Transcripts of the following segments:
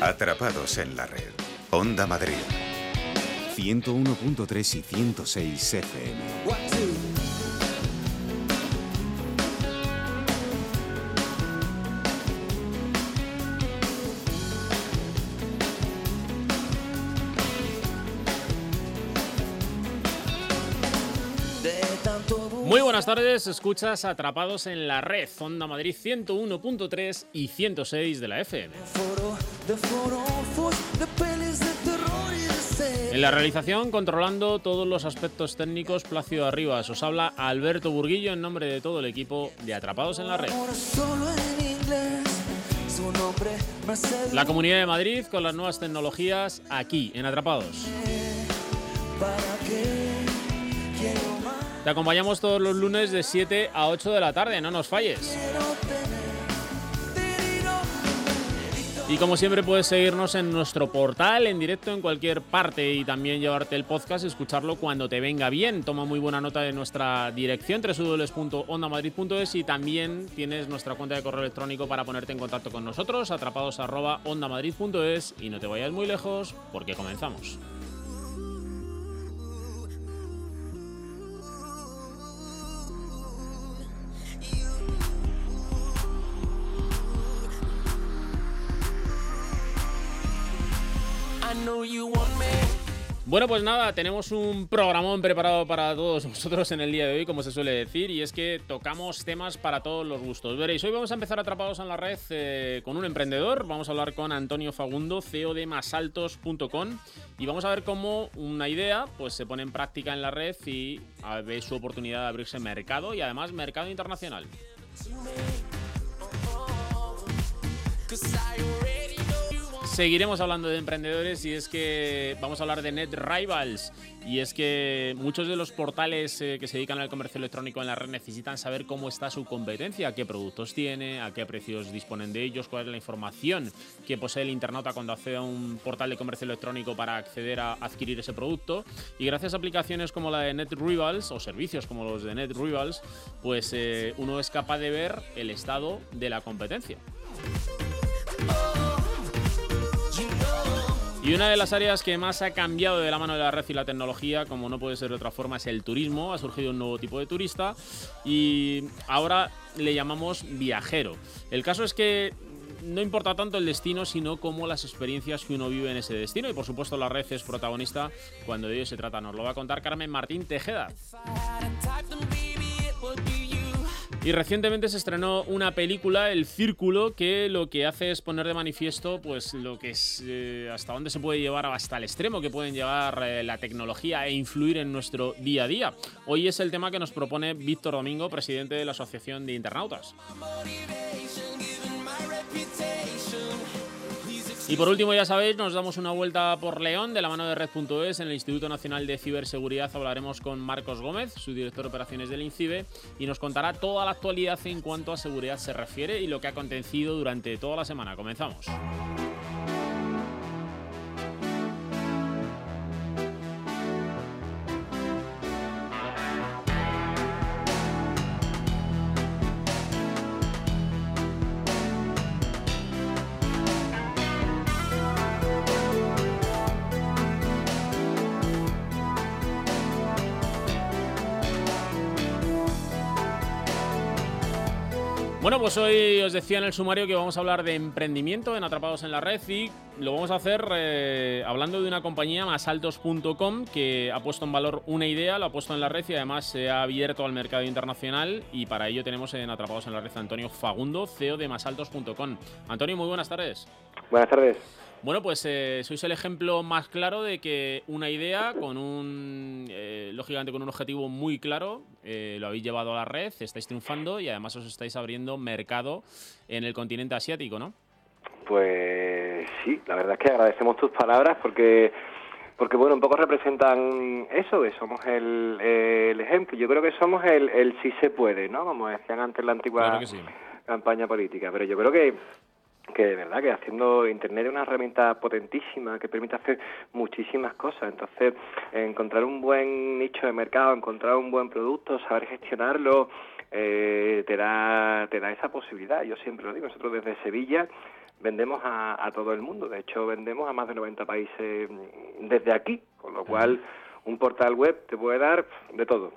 Atrapados en la red. Onda Madrid. 101.3 y 106 FM. Tardes, escuchas Atrapados en la Red, Onda Madrid 101.3 y 106 de la FM. En la realización, controlando todos los aspectos técnicos, Placio Arribas. Os habla Alberto Burguillo en nombre de todo el equipo de Atrapados en la Red. La Comunidad de Madrid con las nuevas tecnologías aquí, en Atrapados. Te acompañamos todos los lunes de 7 a 8 de la tarde, no nos falles. Y como siempre puedes seguirnos en nuestro portal en directo en cualquier parte y también llevarte el podcast y escucharlo cuando te venga bien. Toma muy buena nota de nuestra dirección www.ondamadrid.es y también tienes nuestra cuenta de correo electrónico para ponerte en contacto con nosotros atrapados y no te vayas muy lejos porque comenzamos. Bueno, pues nada, tenemos un programón preparado para todos vosotros en el día de hoy, como se suele decir, y es que tocamos temas para todos los gustos. Veréis, hoy vamos a empezar atrapados en la red eh, con un emprendedor. Vamos a hablar con Antonio Fagundo, CEO de masaltos.com, y vamos a ver cómo una idea pues se pone en práctica en la red y ve su oportunidad de abrirse mercado y además mercado internacional. Seguiremos hablando de emprendedores y es que vamos a hablar de Net Rivals. Y es que muchos de los portales eh, que se dedican al comercio electrónico en la red necesitan saber cómo está su competencia, qué productos tiene, a qué precios disponen de ellos, cuál es la información que posee el internauta cuando accede a un portal de comercio electrónico para acceder a adquirir ese producto. Y gracias a aplicaciones como la de Net Rivals o servicios como los de Net Rivals, pues eh, uno es capaz de ver el estado de la competencia. Y una de las áreas que más ha cambiado de la mano de la red y la tecnología, como no puede ser de otra forma, es el turismo. Ha surgido un nuevo tipo de turista y ahora le llamamos viajero. El caso es que no importa tanto el destino, sino como las experiencias que uno vive en ese destino. Y por supuesto la red es protagonista cuando de ello se trata. Nos lo va a contar Carmen Martín Tejeda. Y recientemente se estrenó una película, El Círculo, que lo que hace es poner de manifiesto pues lo que es eh, hasta dónde se puede llevar hasta el extremo que pueden llevar eh, la tecnología e influir en nuestro día a día. Hoy es el tema que nos propone Víctor Domingo, presidente de la Asociación de Internautas. Y por último, ya sabéis, nos damos una vuelta por León de la mano de Red.es. En el Instituto Nacional de Ciberseguridad hablaremos con Marcos Gómez, su director de operaciones del INCIBE, y nos contará toda la actualidad en cuanto a seguridad se refiere y lo que ha acontecido durante toda la semana. Comenzamos. Pues hoy os decía en el sumario que vamos a hablar de emprendimiento en Atrapados en la Red y lo vamos a hacer eh, hablando de una compañía, masaltos.com, que ha puesto en valor una idea, lo ha puesto en la red y además se ha abierto al mercado internacional y para ello tenemos en Atrapados en la Red a Antonio Fagundo, CEO de masaltos.com. Antonio, muy buenas tardes. Buenas tardes. Bueno, pues eh, sois el ejemplo más claro de que una idea con un, eh, lógicamente con un objetivo muy claro, eh, lo habéis llevado a la red, estáis triunfando y además os estáis abriendo mercado en el continente asiático, ¿no? Pues sí, la verdad es que agradecemos tus palabras porque porque bueno, un poco representan eso, que somos el, el ejemplo. Yo creo que somos el, el sí se puede, ¿no? Como decían antes la antigua campaña política. Pero yo creo que que de verdad que haciendo Internet es una herramienta potentísima que permite hacer muchísimas cosas. Entonces, encontrar un buen nicho de mercado, encontrar un buen producto, saber gestionarlo, eh, te, da, te da esa posibilidad. Yo siempre lo digo, nosotros desde Sevilla vendemos a, a todo el mundo. De hecho, vendemos a más de 90 países desde aquí, con lo cual un portal web te puede dar de todo.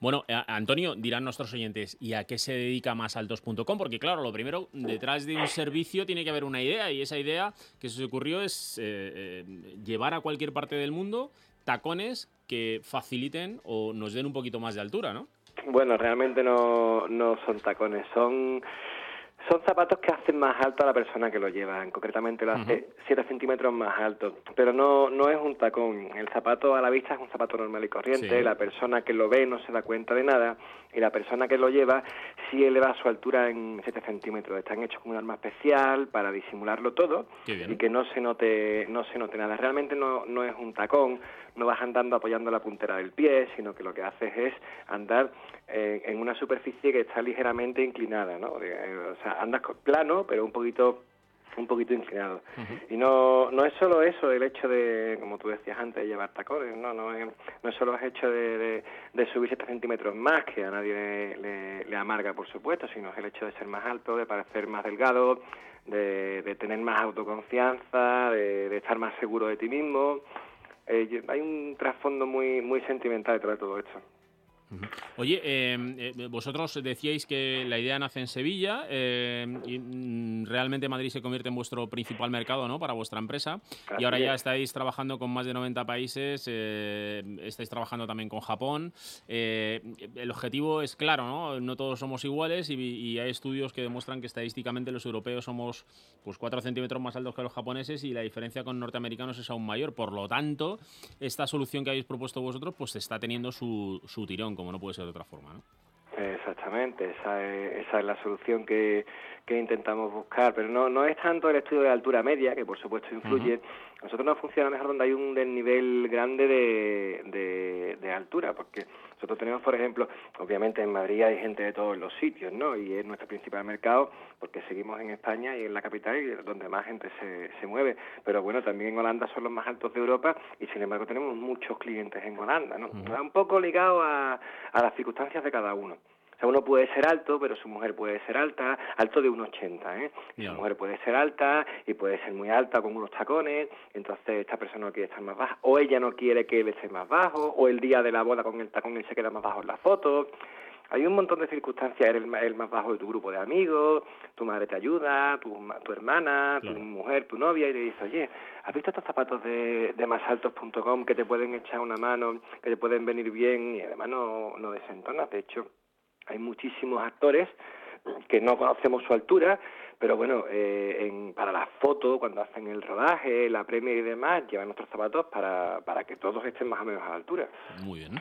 Bueno, Antonio, dirán nuestros oyentes, ¿y a qué se dedica masaltos.com? Porque claro, lo primero, detrás de un servicio tiene que haber una idea y esa idea que se ocurrió es eh, eh, llevar a cualquier parte del mundo tacones que faciliten o nos den un poquito más de altura, ¿no? Bueno, realmente no, no son tacones, son son zapatos que hacen más alto a la persona que lo lleva, concretamente lo hace 7 centímetros más alto, pero no, no es un tacón. El zapato a la vista es un zapato normal y corriente, la persona que lo ve no se da cuenta de nada. Y la persona que lo lleva sí eleva su altura en 7 centímetros. Están hechos con un arma especial para disimularlo todo y que no se note, no se note nada. Realmente no, no es un tacón, no vas andando apoyando la puntera del pie, sino que lo que haces es andar eh, en una superficie que está ligeramente inclinada, ¿no? Eh, o sea, andas plano, pero un poquito un poquito inclinado. Y no, no es solo eso, el hecho de, como tú decías antes, de llevar tacones, no, no es, no es solo el hecho de, de, subir 7 centímetros más, que a nadie le, le, amarga, por supuesto, sino es el hecho de ser más alto, de parecer más delgado, de, de tener más autoconfianza, de, de estar más seguro de ti mismo. Eh, hay un trasfondo muy, muy sentimental detrás de todo esto. Oye, em, eh, vosotros decíais que la idea nace en Sevilla em, y mm, realmente Madrid se convierte en vuestro principal mercado ¿no? para vuestra empresa y ahora ya estáis trabajando con más de 90 países, eh, estáis trabajando también con Japón. Eh, el objetivo es claro, ¿no? no todos somos iguales y, hay estudios que demuestran que estadísticamente los europeos somos pues 4 centímetros más altos que los japoneses y la diferencia con norteamericanos es aún mayor. Por lo tanto, esta solución que habéis propuesto vosotros pues está teniendo su, su tirón como no puede ser de otra forma, ¿no? Esa es, esa es la solución que, que intentamos buscar, pero no, no es tanto el estudio de altura media, que por supuesto influye, nosotros nos funciona mejor donde hay un desnivel grande de, de, de, altura, porque nosotros tenemos, por ejemplo, obviamente en Madrid hay gente de todos los sitios, ¿no? Y es nuestro principal mercado, porque seguimos en España y en la capital y donde más gente se, se mueve, pero bueno, también en Holanda son los más altos de Europa y sin embargo tenemos muchos clientes en Holanda, ¿no? Un poco ligado a, a las circunstancias de cada uno. O sea, uno puede ser alto, pero su mujer puede ser alta, alto de 1,80, ¿eh? Su mujer puede ser alta y puede ser muy alta con unos tacones, entonces esta persona no quiere estar más baja, o ella no quiere que él esté más bajo, o el día de la boda con el tacón él se queda más bajo en la foto. Hay un montón de circunstancias, eres el, más bajo de tu grupo de amigos, tu madre te ayuda, tu, tu hermana, tu mujer, tu novia, y te dice, oye, ¿has visto estos zapatos de, de masaltos.com que te pueden echar una mano, que te pueden venir bien y además no, no desentonas? De hecho, hay muchísimos actores que no conocemos su altura, pero bueno, eh, en, para la foto, cuando hacen el rodaje, la premia y demás, llevan nuestros zapatos para, para que todos estén más o menos a la altura. Muy bien.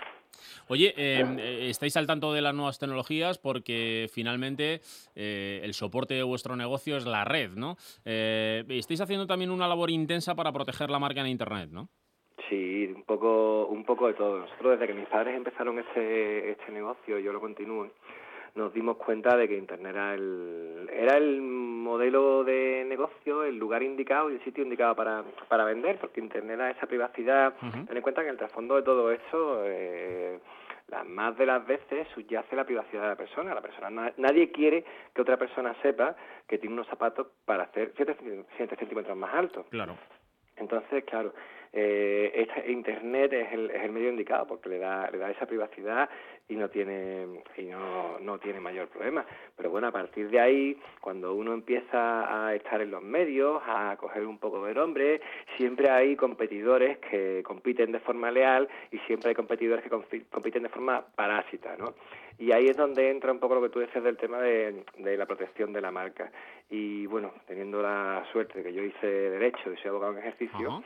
Oye, em, eh, estáis al tanto de las nuevas tecnologías porque finalmente eh, el soporte de vuestro negocio es la red, ¿no? Eh, estáis haciendo también una labor intensa para proteger la marca en Internet, ¿no? Sí, un poco, un poco de todo. Nosotros desde que mis padres empezaron este, este negocio, yo lo continúo, nos dimos cuenta de que Internet era el, era el modelo de negocio, el lugar indicado y el sitio indicado para, para vender, porque Internet da esa privacidad. Ten en cuenta que en el trasfondo de todo esto, eh, las más de las veces subyace la privacidad de la persona. La persona nadie quiere que otra persona sepa que tiene unos zapatos para hacer 7 centímetros más altos. Claro. Entonces, claro, eh, este Internet es el, es el medio indicado porque le da, le da esa privacidad y no tiene y no, tiene mayor problema. Pero bueno, a partir de ahí, cuando uno empieza a estar en los medios, a coger un poco de nombre, siempre hay competidores que compiten de forma leal y siempre hay competidores que compiten de forma parásita, ¿no? Y ahí es donde entra un poco lo que tú decías del tema de la protección de la marca. Y bueno, teniendo la suerte de que yo hice Derecho y soy abogado en ejercicio,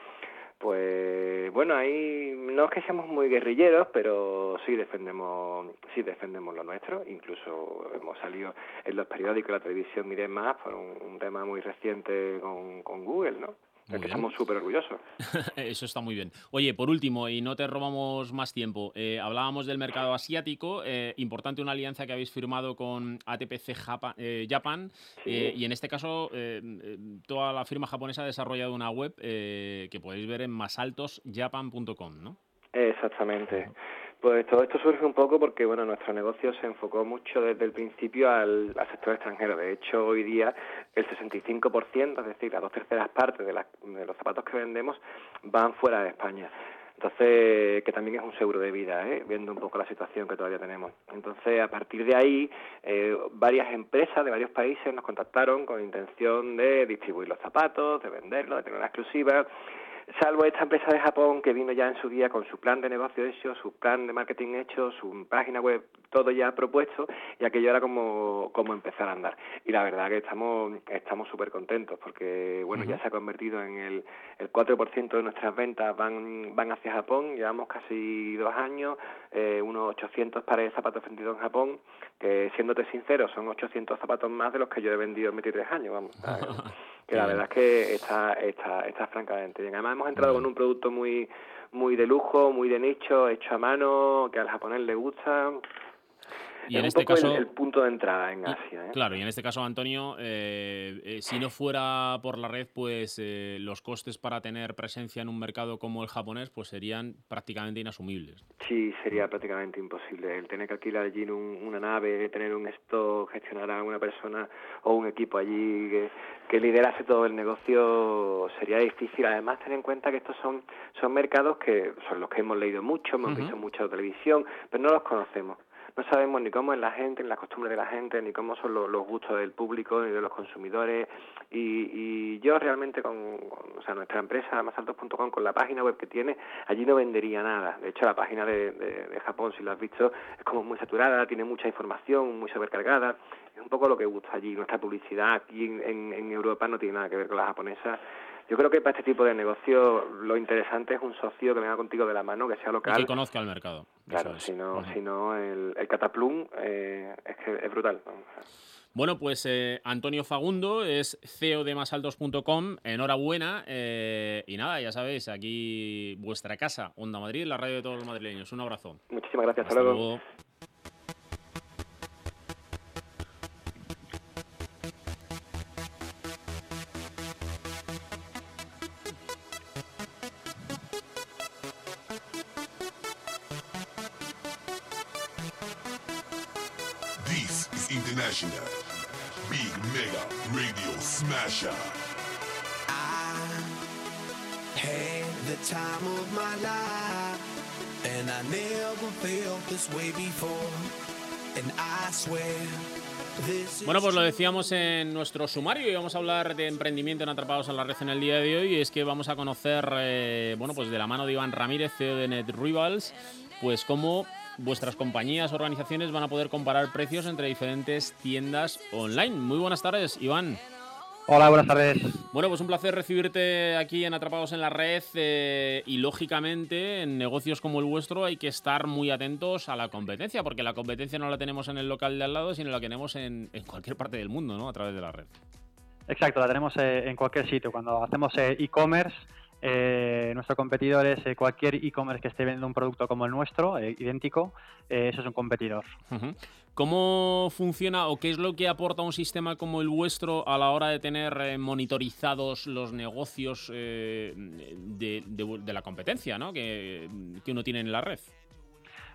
pues bueno, ahí no es que seamos muy guerrilleros, pero sí defendemos, sí defendemos lo nuestro. Incluso hemos salido en los periódicos, la televisión, miré más por un, tema muy reciente con, con Google, ¿no? Estamos súper orgullosos. Eso está muy bien. Oye, por último, y no te robamos más tiempo, eh, hablábamos del mercado asiático, eh, importante una alianza que habéis firmado con ATPC Japan, y en este caso toda la firma japonesa ha desarrollado una web que podéis ver en masaltosjapan.com, ¿no? Exactamente. Pues todo esto surge un poco porque bueno nuestro negocio se enfocó mucho desde el principio al, sector extranjero. De hecho, hoy día el 65%, es decir, las dos terceras partes de, los zapatos que vendemos van fuera de España. Entonces, que también es un seguro de vida, ¿eh? viendo un poco la situación que todavía tenemos. Entonces, a partir de ahí, eh, varias empresas de varios países nos contactaron con intención de distribuir los zapatos, de venderlos, de tener una exclusiva salvo esta empresa de Japón que vino ya en su día con su plan de negocio hecho, su plan de marketing hecho, su página web, todo ya propuesto, y aquello era como, como empezar a andar. Y la verdad que estamos estamos súper contentos porque, bueno, ya se ha convertido en el, el 4% de nuestras ventas van, van hacia Japón, llevamos casi dos años, eh, unos 800 pares de zapatos vendidos en Japón, que siéndote sincero, son 800 zapatos más de los que yo he vendido en 23 años, vamos. que la verdad es que está, está, está francamente bien. Además hemos entrado con un producto muy muy de lujo, muy de nicho, hecho a mano, que al japonés le gusta. Y en este caso, el, punto de entrada en Asia. ¿eh? Claro, y en este caso, Antonio, eh, eh, si no fuera por la red, pues los costes para tener presencia en un mercado como el japonés, pues serían prácticamente inasumibles. Sí, sería prácticamente imposible. El tener que alquilar allí una nave, tener un stock, gestionar a una persona o un equipo allí que, que liderase todo el negocio sería difícil. Además, tener en cuenta que estos son, son mercados que son los que hemos leído mucho, hemos visto mucho televisión, pero no los conocemos no sabemos ni cómo es la gente, ni las costumbres de la gente, ni cómo son los, gustos del público, ni de los consumidores. Y, yo realmente con, o sea, nuestra empresa, masaltos.com, con la página web que tiene, allí no vendería nada. De hecho, la página de, de, Japón, si lo has visto, es como muy saturada, tiene mucha información, muy sobrecargada. Es un poco lo que gusta allí. Nuestra publicidad aquí en Europa no tiene nada que ver con la japonesa yo creo que para este tipo de negocio lo interesante es un socio que venga contigo de la mano, que sea local. Y que conozca el mercado. Claro, si no, si no el, el Cataplum eh, es que es brutal. Bueno, pues eh, Antonio Fagundo es CEO de masaltos.com. Enhorabuena. Eh, y nada, ya sabéis, aquí vuestra casa, Onda Madrid, la radio de todos los madrileños. Un abrazo. Muchísimas gracias. Hasta, luego. Big Bueno, pues lo decíamos en nuestro sumario y vamos a hablar de emprendimiento en Atrapados en la Red en el día de hoy. Y es que vamos a conocer, eh, bueno, pues de la mano de Iván Ramírez, CEO de NetRivals, pues cómo vuestras compañías, organizaciones van a poder comparar precios entre diferentes tiendas online. Muy buenas tardes, Iván. Hola, buenas tardes. Bueno, pues un placer recibirte aquí en Atrapados en la Red eh, y lógicamente en negocios como el vuestro hay que estar muy atentos a la competencia porque la competencia no la tenemos en el local de al lado, sino la tenemos en, cualquier parte del mundo, ¿no? A través de la red. Exacto, la tenemos eh, en cualquier sitio. Cuando hacemos eh, e-commerce, eh, nuestro competidor es eh, cualquier e-commerce que esté vendiendo un producto como el nuestro, eh, idéntico, eso es un competidor. ¿Cómo funciona o qué es lo que aporta un sistema como el vuestro a la hora de tener monitorizados los negocios de, la competencia ¿no? que, uno tiene en la red?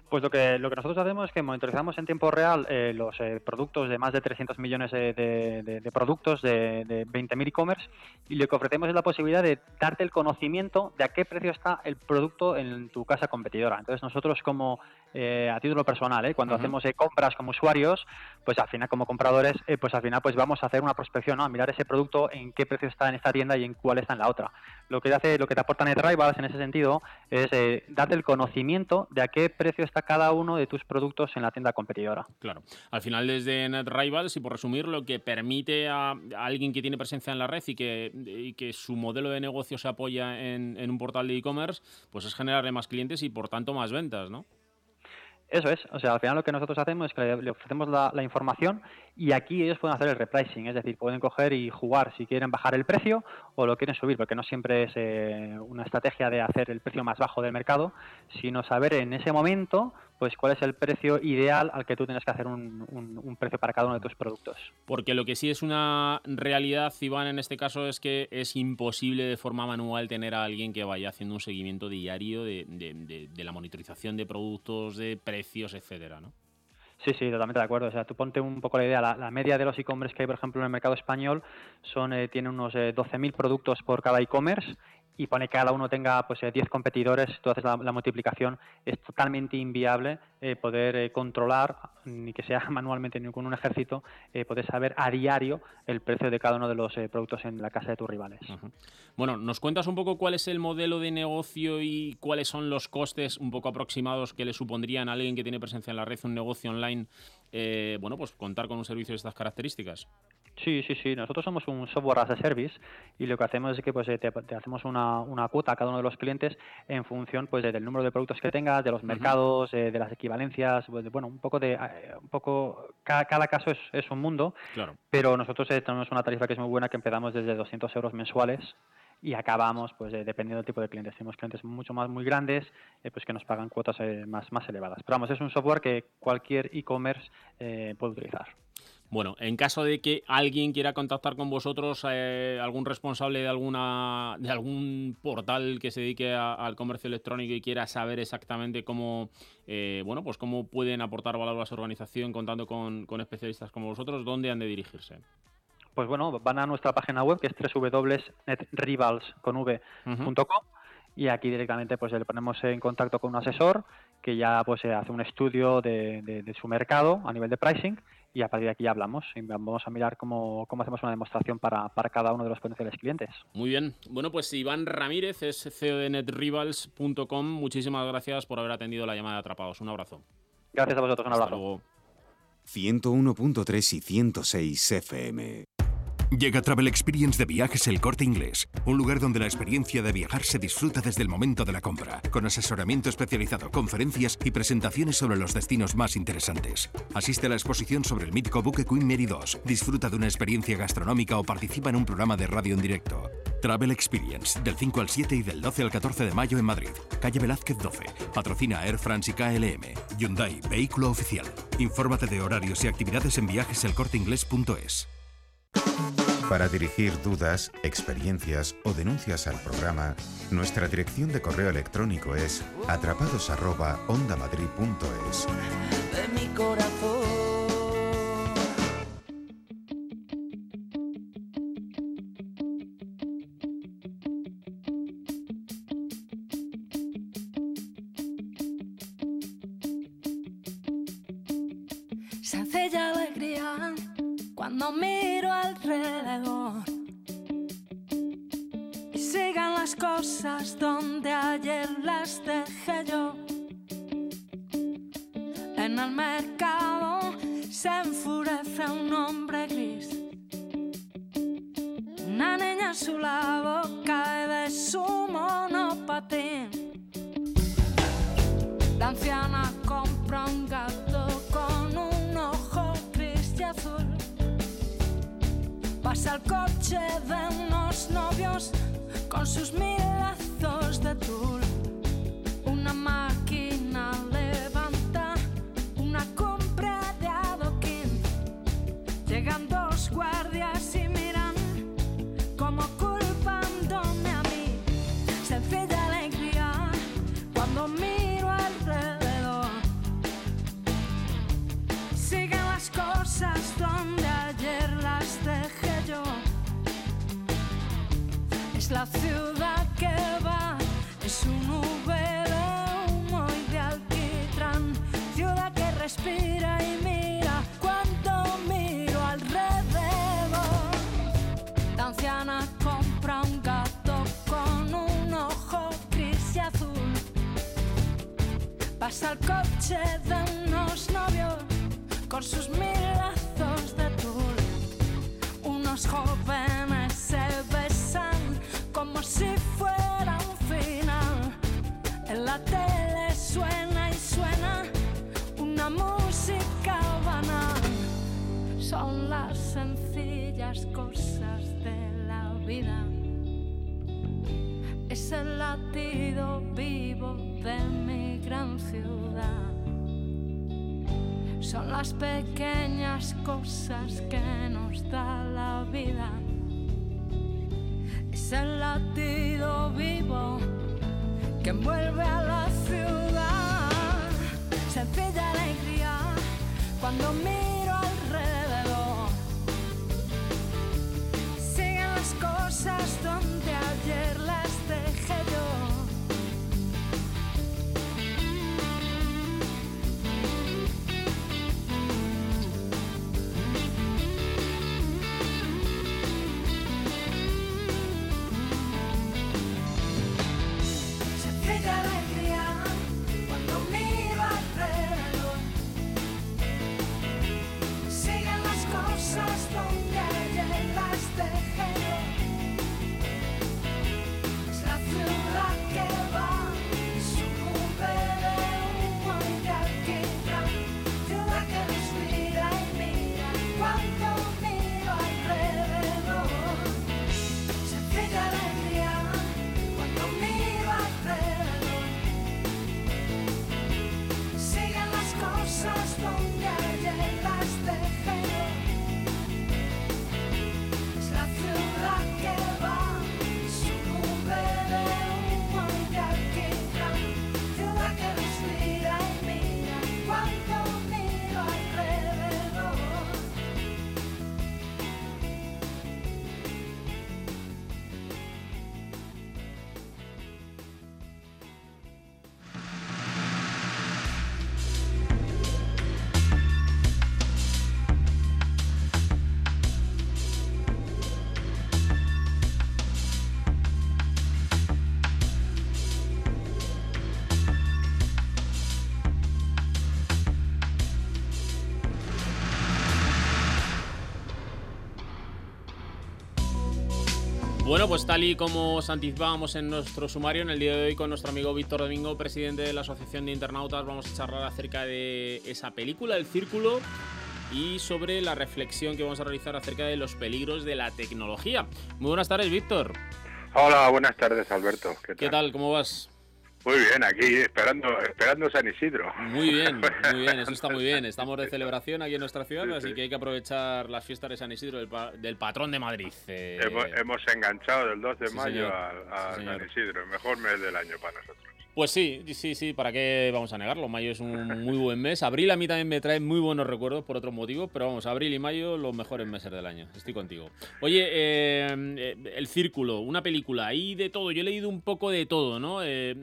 Pues lo que, lo que nosotros hacemos es que monitorizamos en tiempo real eh, los eh, productos de más de 300 millones de, productos de, de 20.000 e-commerce y lo que ofrecemos es la posibilidad de darte el conocimiento de a qué precio está el producto en tu casa competidora. Entonces nosotros como eh, a título personal, cuando hacemos compras como usuarios, pues al final como compradores, pues al final pues vamos a hacer una prospección, a mirar ese producto en qué precio está en esta tienda y en cuál está en la otra. Lo que hace, lo que te aporta NetRivals en ese sentido es darte el conocimiento de a qué precio está cada uno de tus productos en la tienda competidora. Claro. Al final, desde NetRivals, y por resumir, lo que permite a, alguien que tiene presencia en la red y que, que su modelo de negocio se apoya en, un portal de e-commerce, pues es generarle más clientes y por tanto más ventas, ¿no? Eso es, o sea, al final lo que nosotros hacemos es que le, ofrecemos la, información y aquí ellos pueden hacer el repricing, es decir, pueden coger y jugar si quieren bajar el precio o lo quieren subir, porque no siempre es eh, una estrategia de hacer el precio más bajo del mercado, sino saber en ese momento pues cuál es el precio ideal al que tú tienes que hacer un, un, precio para cada uno de tus productos. Porque lo que sí es una realidad, Iván, en este caso es que es imposible de forma manual tener a alguien que vaya haciendo un seguimiento diario de, de, de la monitorización de productos, de precios etcétera, ¿no? Sí, sí, totalmente de acuerdo. O sea, tú ponte un poco la idea. La, media de los e-commerce que hay, por ejemplo, en el mercado español son eh, tiene unos eh, 12.000 productos por cada e-commerce y pone que cada uno tenga pues 10 eh, competidores, tú haces la, multiplicación, es totalmente inviable eh, poder eh, controlar, ni que sea manualmente ni con un ejército, poder saber a diario el precio de cada uno de los productos en la casa de tus rivales. Bueno, ¿nos cuentas un poco cuál es el modelo de negocio y cuáles son los costes un poco aproximados que le supondrían a alguien que tiene presencia en la red un negocio online, bueno, pues contar con un servicio de estas características? Sí, sí, sí. Nosotros somos un software as a service y lo que hacemos es que pues te, hacemos una, una, cuota a cada uno de los clientes en función pues del número de productos que tengas, de los mercados, eh, de las equivalencias, pues, bueno, un poco de eh, un poco cada, cada caso es, es, un mundo. Claro. Pero nosotros eh, tenemos una tarifa que es muy buena que empezamos desde 200 euros mensuales y acabamos, pues dependiendo del tipo de clientes. Tenemos clientes mucho más muy grandes, pues que nos pagan cuotas más, más elevadas. Pero vamos, es un software que cualquier e-commerce puede utilizar. Bueno, en caso de que alguien quiera contactar con vosotros, eh, algún responsable de alguna de algún portal que se dedique al comercio electrónico y quiera saber exactamente cómo eh, bueno, pues cómo pueden aportar valor a su organización contando con, especialistas como vosotros, ¿dónde han de dirigirse? Pues bueno, van a nuestra página web que es www.netrivals.com y aquí directamente pues le ponemos en contacto con un asesor que ya pues hace un estudio de su mercado a nivel de pricing y a partir de aquí ya hablamos y vamos a mirar cómo, cómo hacemos una demostración para, para, cada uno de los potenciales clientes. Muy bien. Bueno, pues Iván Ramírez es CEO de netrivals.com. Muchísimas gracias por haber atendido la llamada de Atrapados. Un abrazo. Gracias a vosotros. Un Hasta abrazo. Luego. 101.3 y 106 FM. Llega Travel Experience de Viajes El Corte Inglés, un lugar donde la experiencia de viajar se disfruta desde el momento de la compra, con asesoramiento especializado, conferencias y presentaciones sobre los destinos más interesantes. Asiste a la exposición sobre el mítico buque Queen Mary 2, disfruta de una experiencia gastronómica o participa en un programa de radio en directo. Travel Experience, del 5 al 7 y del 12 al 14 de mayo en Madrid, calle Velázquez 12. Patrocina Air France y KLM. Hyundai, vehículo oficial. Infórmate de horarios y actividades en viajeselcorteinglés.es. Para dirigir dudas, experiencias o denuncias al programa, nuestra dirección de correo electrónico es atrapados@ondamadrid.es. Passa el coche de unos novios con sus mil lazos de tul. Unos jóvenes se besan como si fuera un final. En la tele suena y suena una música banal. Son las sencillas cosas de la vida. Es el latido vivo de mi gran ciudad. Son las pequeñas cosas que nos da la vida. Es el latido vivo que envuelve a la ciudad. Sencilla alegría cuando miro Bueno, pues tal y como os anticipábamos en nuestro sumario, en el día de hoy con nuestro amigo Víctor Domingo, presidente de la Asociación de Internautas, vamos a charlar acerca de esa película, El Círculo, y sobre la reflexión que vamos a realizar acerca de los peligros de la tecnología. Muy buenas tardes, Víctor. Hola, buenas tardes, Alberto. ¿Qué tal? ¿Qué tal? ¿Cómo vas? Muy bien, aquí esperando, esperando San Isidro. Muy bien, muy bien, eso está muy bien. Estamos de celebración aquí en nuestra ciudad, Sí, así sí. que hay que aprovechar las fiestas de San Isidro del, pa- del patrón de Madrid. eh, Hemos, hemos enganchado del 2 de sí, mayo a, a San. Isidro, el mejor mes del año para nosotros. Pues sí, sí, sí, ¿para qué vamos a negarlo? Mayo es un muy buen mes. Abril a mí también me trae muy buenos recuerdos por otros motivos, pero vamos, abril y mayo los mejores meses del año. Estoy contigo. Oye, eh, eh, El Círculo, una película, hay de todo. Yo he leído un poco de todo, ¿no? Eh,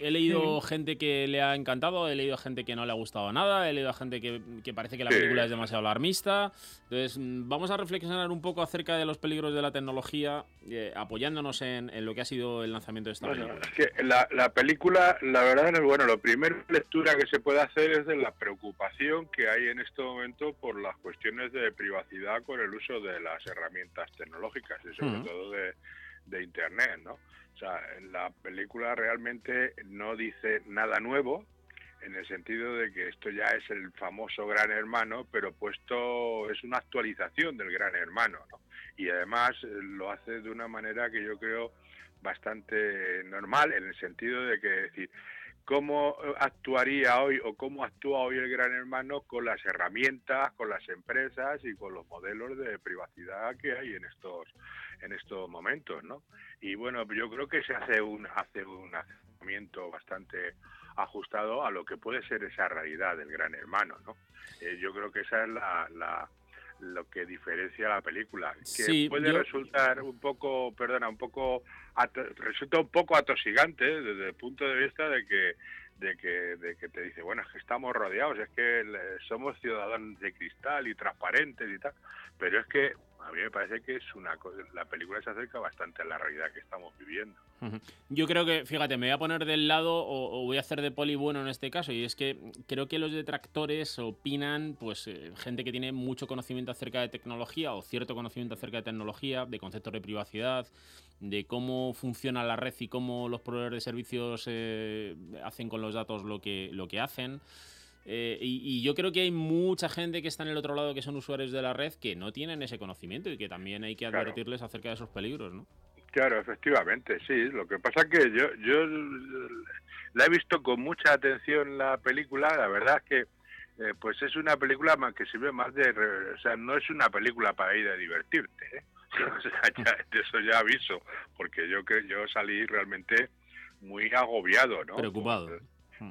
he leído gente que le ha encantado, he leído gente que no le ha gustado nada, he leído a gente que, que parece que la Sí. película es demasiado alarmista. Entonces, mm, vamos a reflexionar un poco acerca de los peligros de la tecnología, eh, apoyándonos en, en lo que ha sido el lanzamiento de esta Bueno, película. es que la, la película, la verdad es bueno, la primera lectura que se puede hacer es de la preocupación que hay en este momento por las cuestiones de privacidad con el uso de las herramientas tecnológicas y sobre todo de, de Internet, ¿no? O sea, la película realmente no dice nada nuevo, en el sentido de que esto ya es el famoso Gran Hermano, pero puesto es una actualización del Gran Hermano, ¿no? Y además eh, lo hace de una manera que yo creo bastante normal, en el sentido de que, decir, cómo eh, actuaría hoy o cómo actúa hoy el Gran Hermano con las herramientas, con las empresas y con los modelos de privacidad que hay en estos en estos momentos, ¿no? Y bueno, yo creo que se hace un hace un acercamiento bastante ajustado a lo que puede ser esa realidad del Gran Hermano, ¿no? Eh, yo creo que esa es la, la- lo que diferencia la película, que Sí, puede yo- resultar un poco, perdona, un poco resulta un poco atosigante ¿eh? desde el punto de vista de que de que de que te dice bueno es que estamos rodeados es que somos ciudadanos de cristal y transparentes y tal pero es que a mí me parece que es una la película se acerca bastante a la realidad que estamos viviendo. Yo creo que, fíjate, me voy a poner del lado o, o voy a hacer de poli bueno en este caso, y es que creo que los detractores opinan, pues, eh, gente que tiene mucho conocimiento acerca de tecnología o cierto conocimiento acerca de tecnología, de conceptos de privacidad, de cómo funciona la red y cómo los proveedores de servicios eh, hacen con los datos lo que, lo que hacen. Eh, y, y yo creo que hay mucha gente que está en el otro lado que son usuarios de la red que no tienen ese conocimiento y que también hay que Claro. advertirles acerca de esos peligros, ¿no? Claro, efectivamente, sí. Lo que pasa que yo, yo la he visto con mucha atención la película. La verdad es que eh, pues es una película más que sirve más de... O sea, no es una película para ir a divertirte. ¿eh? O sea, ya, de eso ya aviso, porque yo que yo salí realmente muy agobiado, ¿no? Preocupado. Pues,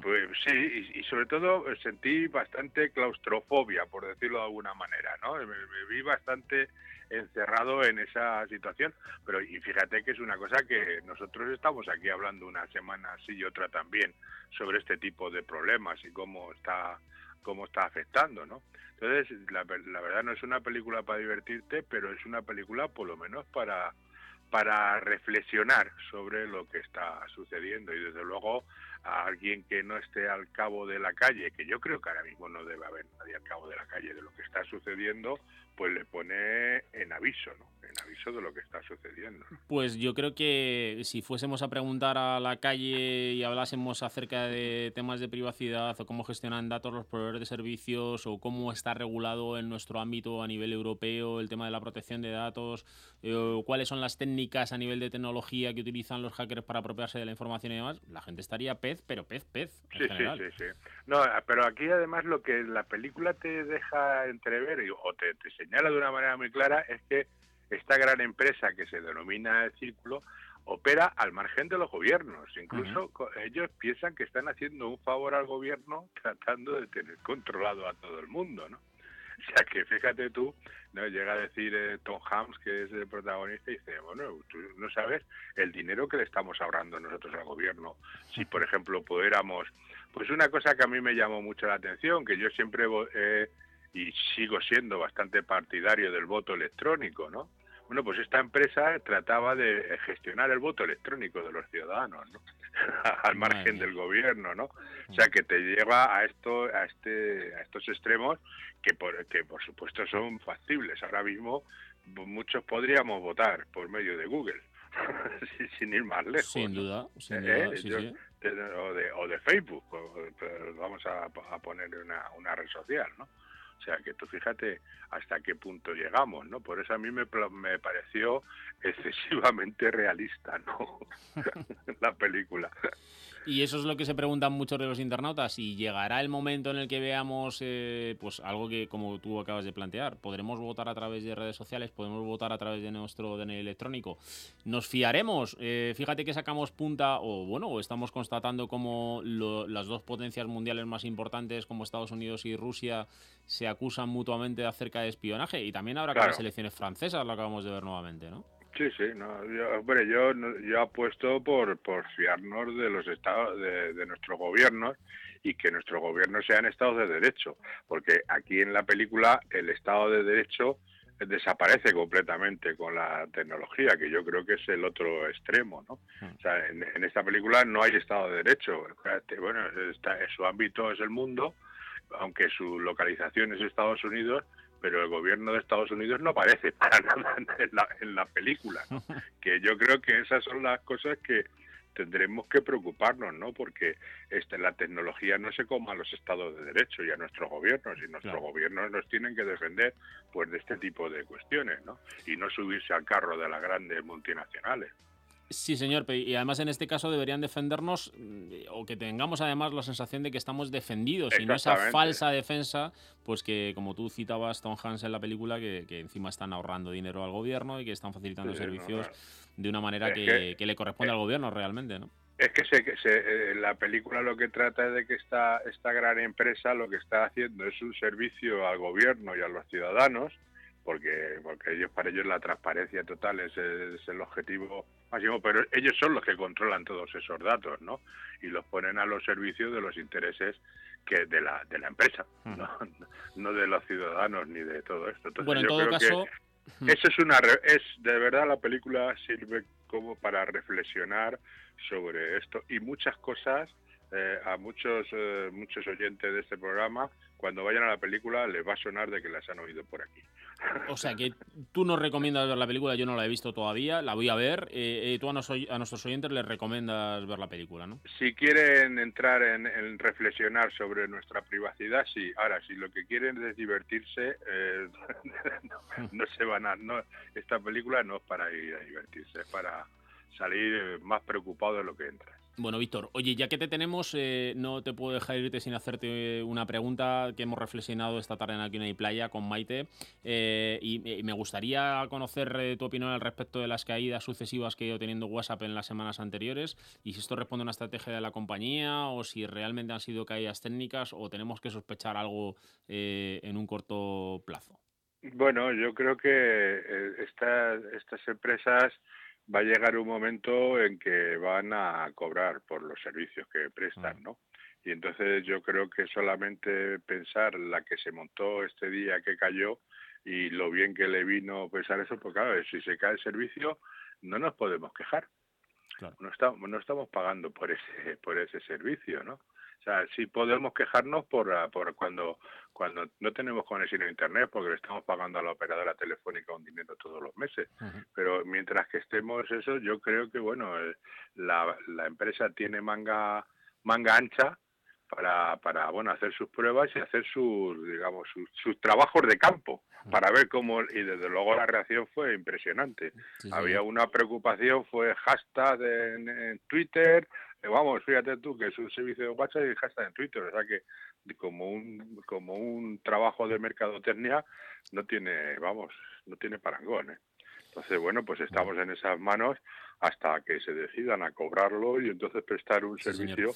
pues sí, y, sobre todo sentí bastante claustrofobia, por decirlo de alguna manera, ¿no? Me, vi bastante encerrado en esa situación, pero y fíjate que es una cosa que nosotros estamos aquí hablando una semana sí y otra también sobre este tipo de problemas y cómo está cómo está afectando, ¿no? Entonces, la, la verdad no es una película para divertirte, pero es una película por lo menos para para reflexionar sobre lo que está sucediendo y desde luego a alguien que no esté al cabo de la calle, que yo creo que ahora mismo no debe haber nadie al cabo de la calle de lo que está sucediendo, pues le pone en aviso, ¿no? En aviso de lo que está sucediendo. Pues yo creo que si fuésemos a preguntar a la calle y hablásemos acerca de temas de privacidad o cómo gestionan datos los proveedores de servicios o cómo está regulado en nuestro ámbito a nivel europeo el tema de la protección de datos, eh, cuáles son las técnicas a nivel de tecnología que utilizan los hackers para apropiarse de la información y demás, la gente estaría pez, pero pez, pez. En sí, general. sí, sí, sí. No, pero aquí además lo que la película te deja entrever o te, te señala de una manera muy clara es que esta gran empresa que se denomina el Círculo opera al margen de los gobiernos. Incluso ellos piensan que están haciendo un favor al gobierno tratando de tener controlado a todo el mundo, ¿no? O sea que fíjate tú, no llega a decir eh, Tom Hanks, que es el protagonista, y dice, bueno, tú no sabes el dinero que le estamos ahorrando nosotros al gobierno. Si, por ejemplo, pudiéramos... Pues una cosa que a mí me llamó mucho la atención, que yo siempre eh, y sigo siendo bastante partidario del voto electrónico, ¿no? Bueno, pues esta empresa trataba de gestionar el voto electrónico de los ciudadanos, ¿no? al margen del gobierno, ¿no? O sea, que te lleva a esto, a este, a estos extremos que por, que por supuesto son factibles. Ahora mismo muchos podríamos votar por medio de Google, sin ir más lejos. Sin duda, sin ¿Eh? duda, sí, Yo- sí. de- o, de, o de Facebook, o- pero vamos a, a poner una, una red social, ¿no? Sea, que tú fíjate hasta qué punto llegamos, ¿no? Por eso a mí me, me pareció excesivamente realista, ¿no? La película. Y eso es lo que se preguntan muchos de los internautas. Y llegará el momento en el que veamos, eh, pues algo que, como tú acabas de plantear, podremos votar a través de redes sociales, podemos votar a través de nuestro DNI electrónico. ¿Nos fiaremos? Eh, fíjate que sacamos punta, o bueno, estamos constatando como lo- las dos potencias mundiales más importantes, como Estados Unidos y Rusia, se acusan mutuamente acerca de espionaje. Y también ahora Claro. las elecciones francesas lo acabamos de ver nuevamente, ¿no? Sí, sí, no, yo, hombre, yo, yo apuesto por, por fiarnos de los estados, de, de nuestros gobiernos y que nuestros gobiernos sean estados de derecho, porque aquí en la película el estado de derecho desaparece completamente con la tecnología, que yo creo que es el otro extremo, ¿no? O sea, en, en esta película no hay estado de derecho, bueno, está, su ámbito es el mundo, aunque su localización es Estados Unidos, pero el gobierno de Estados Unidos no aparece para nada en la, en la película, ¿no? que yo creo que esas son las cosas que tendremos que preocuparnos, ¿no? Porque este, la tecnología no se coma a los estados de derecho y a nuestros gobiernos, y nuestros Claro. gobiernos nos tienen que defender pues de este tipo de cuestiones, ¿no? Y no subirse al carro de las grandes multinacionales. Sí, señor, y además en este caso deberían defendernos mm, o que tengamos además la sensación de que estamos defendidos y no esa falsa defensa, pues que como tú citabas Tom Hanks en la película, que, que encima están ahorrando dinero al gobierno y que están facilitando Sí, sí, no, servicios claro. de una manera que, que- que le corresponde al gobierno realmente, ¿no? Es que, se, se- eh, la película lo que trata es de que esta, esta gran empresa lo que está haciendo es un servicio al gobierno y a los ciudadanos, porque, porque ellos para ellos la transparencia total es, es el objetivo máximo, pero ellos son los que controlan todos esos datos, ¿no? Y los ponen a los servicios de los intereses que de la, de la empresa, ¿no? no de los ciudadanos ni de todo esto. Entonces, Bueno, en yo todo creo que- caso, eso es una es de verdad la película sirve como para reflexionar sobre esto y muchas cosas eh, a muchos eh, muchos oyentes de este programa, cuando vayan a la película les va a sonar de que las han oído por aquí. O sea que tú nos recomiendas ver la película, yo no la he visto todavía, la voy a ver. Eh, eh, tú a, nos- a nuestros oyentes les recomiendas ver la película, ¿no? Si quieren entrar en, en reflexionar sobre nuestra privacidad, sí. Ahora, si lo que quieren es divertirse, eh, no, no se van a... No, esta película no es para ir a divertirse, es para salir más preocupado de lo que entras. Bueno, Víctor, oye, ya que te tenemos, eh, no te puedo dejar irte sin hacerte una pregunta que hemos reflexionado esta tarde en Aquí hay playa con Maite. eh, y, y me gustaría conocer eh, tu opinión al respecto de las caídas sucesivas que ha ido teniendo WhatsApp en las semanas anteriores. Y si esto responde a una estrategia de la compañía o si realmente han sido caídas técnicas o tenemos que sospechar algo eh, en un corto plazo. Bueno, yo creo que eh, estas empresas va a llegar un momento en que van a cobrar por los servicios que prestan, ¿no? Y entonces yo creo que solamente pensar la que se montó este día que cayó y lo bien que le vino pensar eso, pues claro, si se cae el servicio no nos podemos quejar. Claro. No estamos no estamos pagando por ese por ese servicio, ¿no? O sea, sí podemos quejarnos por, ah, por cuando cuando no tenemos conexión a internet porque le estamos pagando a la operadora telefónica un dinero todos los meses. Pero mientras que estemos eso, yo creo que bueno, eh, la, la empresa tiene manga manga ancha para, para bueno hacer sus pruebas y hacer sus digamos sus, sus trabajos de campo para ver cómo y desde luego la reacción fue impresionante Sí, sí. había una preocupación fue hashtag en, en Twitter vamos fíjate tú que es un servicio de WhatsApp y hashtag en Twitter o sea que como un como un trabajo de mercadotecnia no tiene vamos no tiene parangón ¿eh? entonces bueno pues estamos en esas manos hasta que se decidan a cobrarlo y entonces prestar un Sí, señor.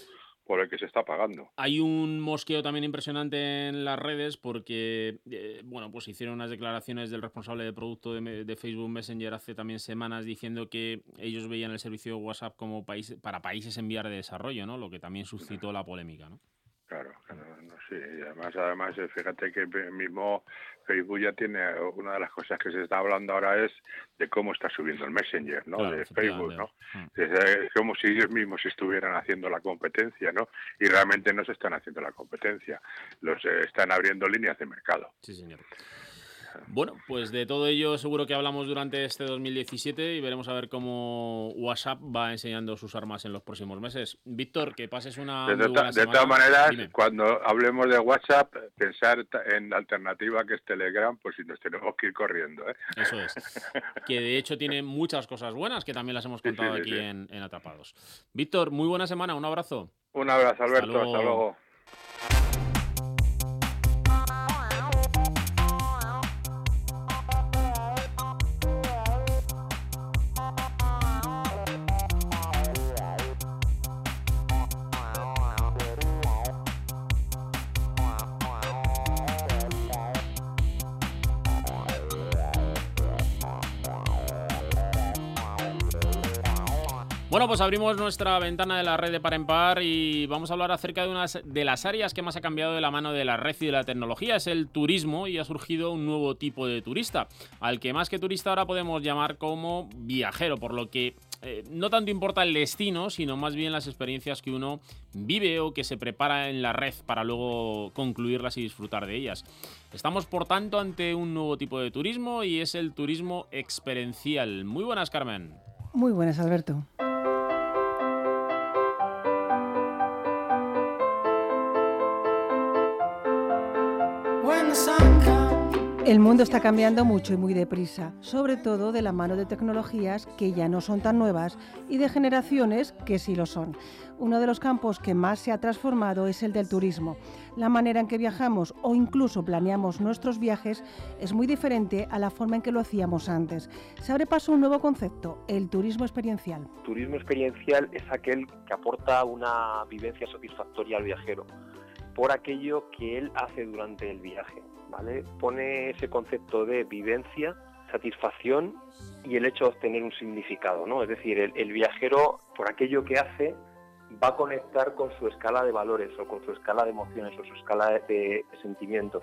Por el que se está pagando Hay un mosqueo también impresionante en las redes porque, eh, bueno, pues hicieron unas declaraciones del responsable de producto de, de Facebook Messenger hace también semanas diciendo que ellos veían el servicio de WhatsApp como país, para países en vías de desarrollo, ¿no? Lo que también suscitó la polémica, ¿no? Claro, claro, no sé. Y además, además, eh, fíjate que mismo Facebook ya tiene una de las cosas que se está hablando ahora es de cómo está subiendo el Messenger, ¿no? Claro, de Facebook. ¿no? Mm. Es, es como si ellos mismos estuvieran haciendo la competencia, ¿no? Y realmente no se están haciendo la competencia. Los eh, están abriendo líneas de mercado. Sí, señor. Bueno, pues de todo ello seguro que hablamos durante este 2017 y veremos a ver cómo WhatsApp va enseñando sus armas en los próximos meses. Víctor, que pases una De, muy to- buena de semana. todas maneras, Dime. cuando hablemos de WhatsApp, pensar en la alternativa que es Telegram, pues si nos tenemos que ir corriendo, ¿eh? Eso es. Que de hecho tiene muchas cosas buenas que también las hemos sí, contado sí, aquí sí. En, en Atrapados. Víctor, muy buena semana, un abrazo. Un abrazo, Alberto. luego. Hasta luego. Bueno, pues abrimos nuestra ventana de la red de par en par y vamos a hablar acerca de una de las áreas que más ha cambiado de la mano de la red y de la tecnología. Es el turismo y ha surgido un nuevo tipo de turista, al que más que turista ahora podemos llamar como viajero, por lo que eh, no tanto importa el destino, sino más bien las experiencias que uno vive o que se prepara en la red para luego concluirlas y disfrutar de ellas. Estamos, por tanto, ante un nuevo tipo de turismo y es el turismo experiencial. Muy buenas, Carmen. Muy buenas, Alberto. El mundo está cambiando mucho y muy deprisa, sobre todo de la mano de tecnologías que ya no son tan nuevas y de generaciones que sí lo son. Uno de los campos que más se ha transformado es el del turismo. La manera en que viajamos o incluso planeamos nuestros viajes es muy diferente a la forma en que lo hacíamos antes. Se abre paso un nuevo concepto, el turismo experiencial. Turismo experiencial es aquel que aporta una vivencia satisfactoria al viajero por aquello que él hace durante el viaje. ¿Vale? Pone ese concepto de vivencia, satisfacción y el hecho de obtener un significado. ¿no? Es decir, el, el viajero, por aquello que hace, va a conectar con su escala de valores o con su escala de emociones o su escala de, de sentimientos.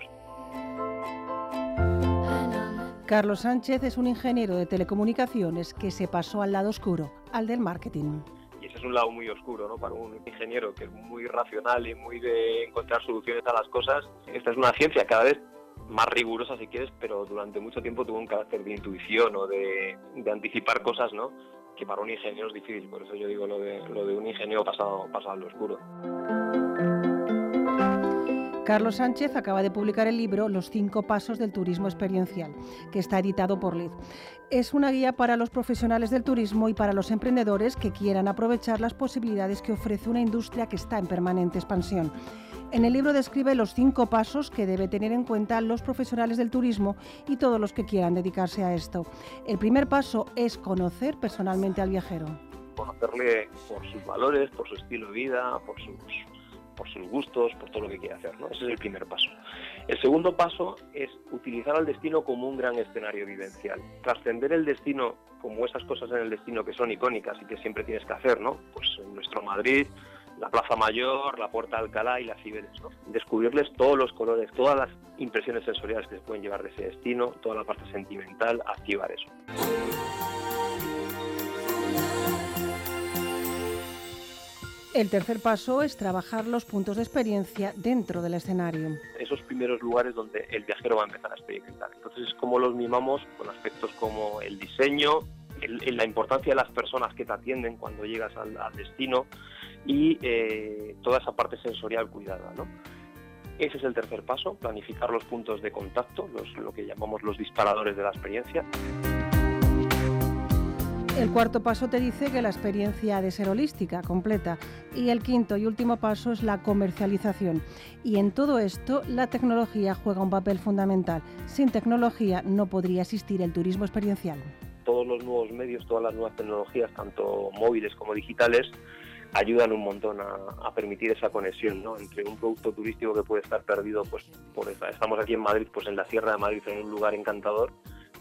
Carlos Sánchez es un ingeniero de telecomunicaciones que se pasó al lado oscuro, al del marketing. Y esa es un lado muy oscuro, ¿no? Para un ingeniero que es muy racional y muy de encontrar soluciones a las cosas. Esta es una ciencia cada vez más rigurosa si quieres, pero durante mucho tiempo tuvo un carácter de intuición o de, anticipar cosas, ¿no? Que para un ingeniero es difícil, por eso yo digo lo de, lo de un ingeniero pasado, pasado al oscuro. Carlos Sánchez acaba de publicar el libro Los cinco pasos del turismo experiencial, que está editado por LID. Es una guía para los profesionales del turismo y para los emprendedores que quieran aprovechar las posibilidades que ofrece una industria que está en permanente expansión. En el libro describe los cinco pasos que debe tener en cuenta los profesionales del turismo y todos los que quieran dedicarse a esto. El primer paso es conocer personalmente al viajero. Conocerle por sus valores, por su estilo de vida, por sus por sus gustos, por todo lo que quiere hacer. ¿no? Ese es el primer paso. El segundo paso es utilizar al destino como un gran escenario vivencial. Trascender el destino como esas cosas en el destino que son icónicas y que siempre tienes que hacer, ¿no? Pues en nuestro Madrid, la Plaza Mayor, la Puerta de Alcalá y las Cibeles, ¿no? Descubrirles todos los colores, todas las impresiones sensoriales que se pueden llevar de ese destino, toda la parte sentimental, activar eso. El tercer paso es trabajar los puntos de experiencia dentro del escenario. Esos primeros lugares donde el viajero va a empezar a experimentar. Entonces es como los mimamos con aspectos como el diseño, la importancia de las personas que te atienden cuando llegas al, destino y eh, toda esa parte sensorial cuidada. Ese es el tercer paso, planificar los puntos de contacto, los, lo que llamamos los disparadores de la experiencia. El cuarto paso te dice que la experiencia ha de ser holística, completa. Y el quinto y último paso es la comercialización. Y en todo esto la tecnología juega un papel fundamental. Sin tecnología no podría existir el turismo experiencial. Todos los nuevos medios, todas las nuevas tecnologías, tanto móviles como digitales, ayudan un montón a, permitir esa conexión ¿no? entre un producto turístico que puede estar perdido, pues por esta, estamos aquí en Madrid, pues en la Sierra de Madrid, en un lugar encantador,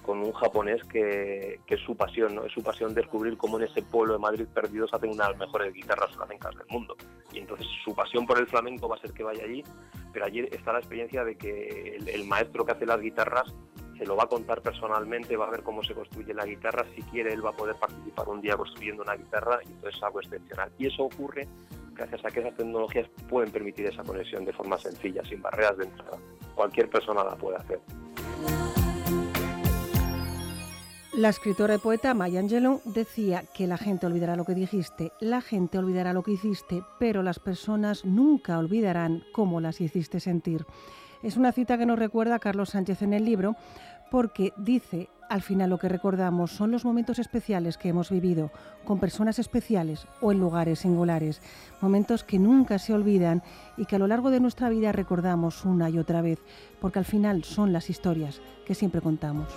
con un japonés que, es su pasión, ¿no? Es su pasión descubrir cómo en ese pueblo de Madrid perdido se hacen una de las mejores guitarras flamencas del mundo. Y entonces su pasión por el flamenco va a ser que vaya allí, pero allí está la experiencia de que el, el maestro que hace las guitarras se lo va a contar personalmente, va a ver cómo se construye la guitarra, si quiere él va a poder participar un día construyendo una guitarra y entonces es algo excepcional. Y eso ocurre gracias a que esas tecnologías pueden permitir esa conexión de forma sencilla, sin barreras de entrada. Cualquier persona la puede hacer. La escritora y poeta Maya Angelou decía que la gente olvidará lo que dijiste, la gente olvidará lo que hiciste, pero las personas nunca olvidarán cómo las hiciste sentir. Es una cita que nos recuerda Carlos Sánchez en el libro porque dice, al final lo que recordamos son los momentos especiales que hemos vivido con personas especiales o en lugares singulares, momentos que nunca se olvidan y que a lo largo de nuestra vida recordamos una y otra vez, porque al final son las historias que siempre contamos.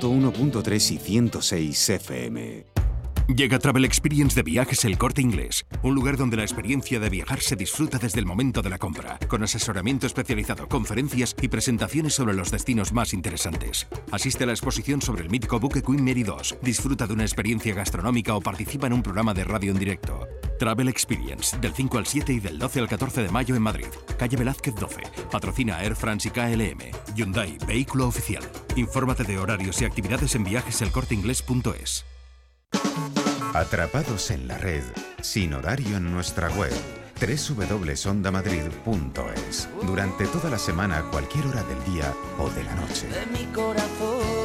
101.3 y 106 FM. Llega Travel Experience de Viajes El Corte Inglés, un lugar donde la experiencia de viajar se disfruta desde el momento de la compra, con asesoramiento especializado, conferencias y presentaciones sobre los destinos más interesantes. Asiste a la exposición sobre el mítico buque Queen Mary 2, disfruta de una experiencia gastronómica o participa en un programa de radio en directo. Travel Experience, del 5 al 7 y del 12 al 14 de mayo en Madrid, calle Velázquez 12. Patrocina Air France y KLM. Hyundai, vehículo oficial. Infórmate de horarios y actividades en viajeselcorteingles.es. Atrapados en la red, sin horario en nuestra web www.ondamadrid.es. Durante toda la semana, cualquier hora del día o de la noche. de mi corazón.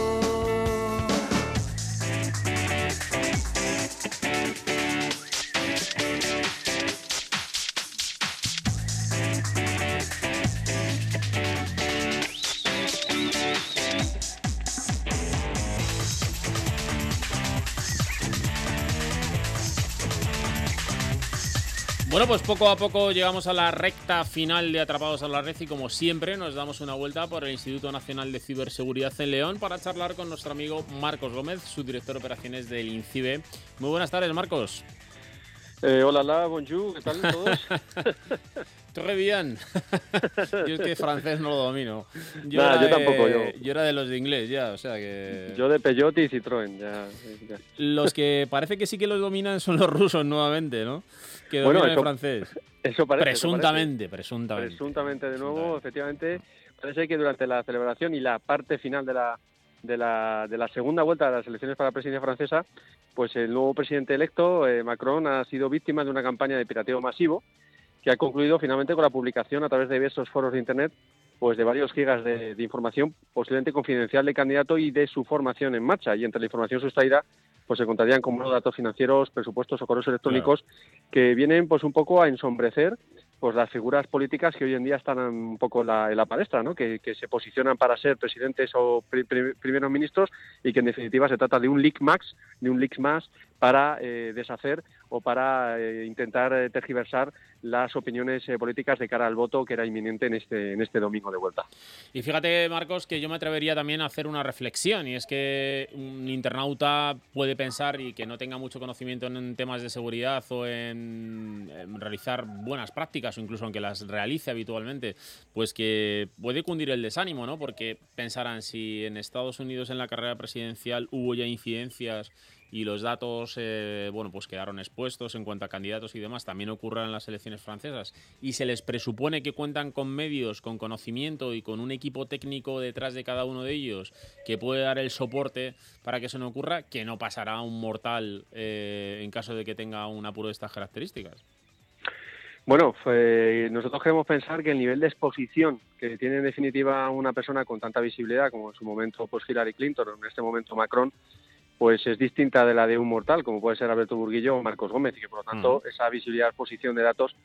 Bueno, pues poco a poco llegamos a la recta final de Atrapados a la Red y como siempre nos damos una vuelta por el Instituto Nacional de Ciberseguridad en León para charlar con nuestro amigo Marcos Gómez, subdirector de operaciones del INCIBE. Muy buenas tardes, Marcos. Eh, hola, la, bonjour, ¿qué tal todos? Très bien. yo es que francés no lo domino. Yo, Nah, era yo tampoco, yo. yo era de los de inglés ya, o sea que... Yo de Peugeot y Citroën, ya. ya. Los que parece que sí que los dominan son los rusos nuevamente, ¿no? Que Bueno, dominan el eso- francés. Eso parece. eso presuntamente, parece. presuntamente. Presuntamente, de nuevo, efectivamente. Parece que durante la celebración y la parte final de la, de la, de la segunda vuelta de las elecciones para la presidencia francesa, pues el nuevo presidente electo, eh, Macron, ha sido víctima de una campaña de pirateo masivo que ha concluido finalmente con la publicación a través de diversos foros de Internet pues de varios gigas de, de información posiblemente confidencial del candidato y de su formación en marcha. Y entre la información sustraída pues se encontrarían como datos financieros, presupuestos o correos electrónicos que vienen pues un poco a ensombrecer pues las figuras políticas que hoy en día están un poco en la, en la palestra, ¿no? que, que se posicionan para ser presidentes o pri- pri- primeros ministros y que en definitiva se trata de un leak max, de un leak más para eh, deshacer o para eh, intentar eh, tergiversar las opiniones eh, políticas de cara al voto que era inminente en este, en este domingo de vuelta. Y fíjate, Marcos, que yo me atrevería también a hacer una reflexión, y es que un internauta puede pensar y que no tenga mucho conocimiento en temas de seguridad o en, en realizar buenas prácticas, o incluso aunque las realice habitualmente, pues que puede cundir el desánimo, ¿no? Porque pensarán si en Estados Unidos en la carrera presidencial hubo ya incidencias y los datos eh, bueno pues quedaron expuestos en cuanto a candidatos y demás también ocurran en las elecciones francesas. Y se les presupone que cuentan con medios con conocimiento y con un equipo técnico detrás de cada uno de ellos que puede dar el soporte para que eso no ocurra que no pasará un mortal eh, en caso de que tenga un apuro de estas características. Bueno, nosotros queremos pensar que el nivel de exposición que tiene en definitiva una persona con tanta visibilidad como en su momento pues Hillary Clinton o en este momento Macron, pues es distinta de la de un mortal como puede ser Alberto Burguillo o Marcos Gómez y que por lo tanto esa visibilidad de exposición de datos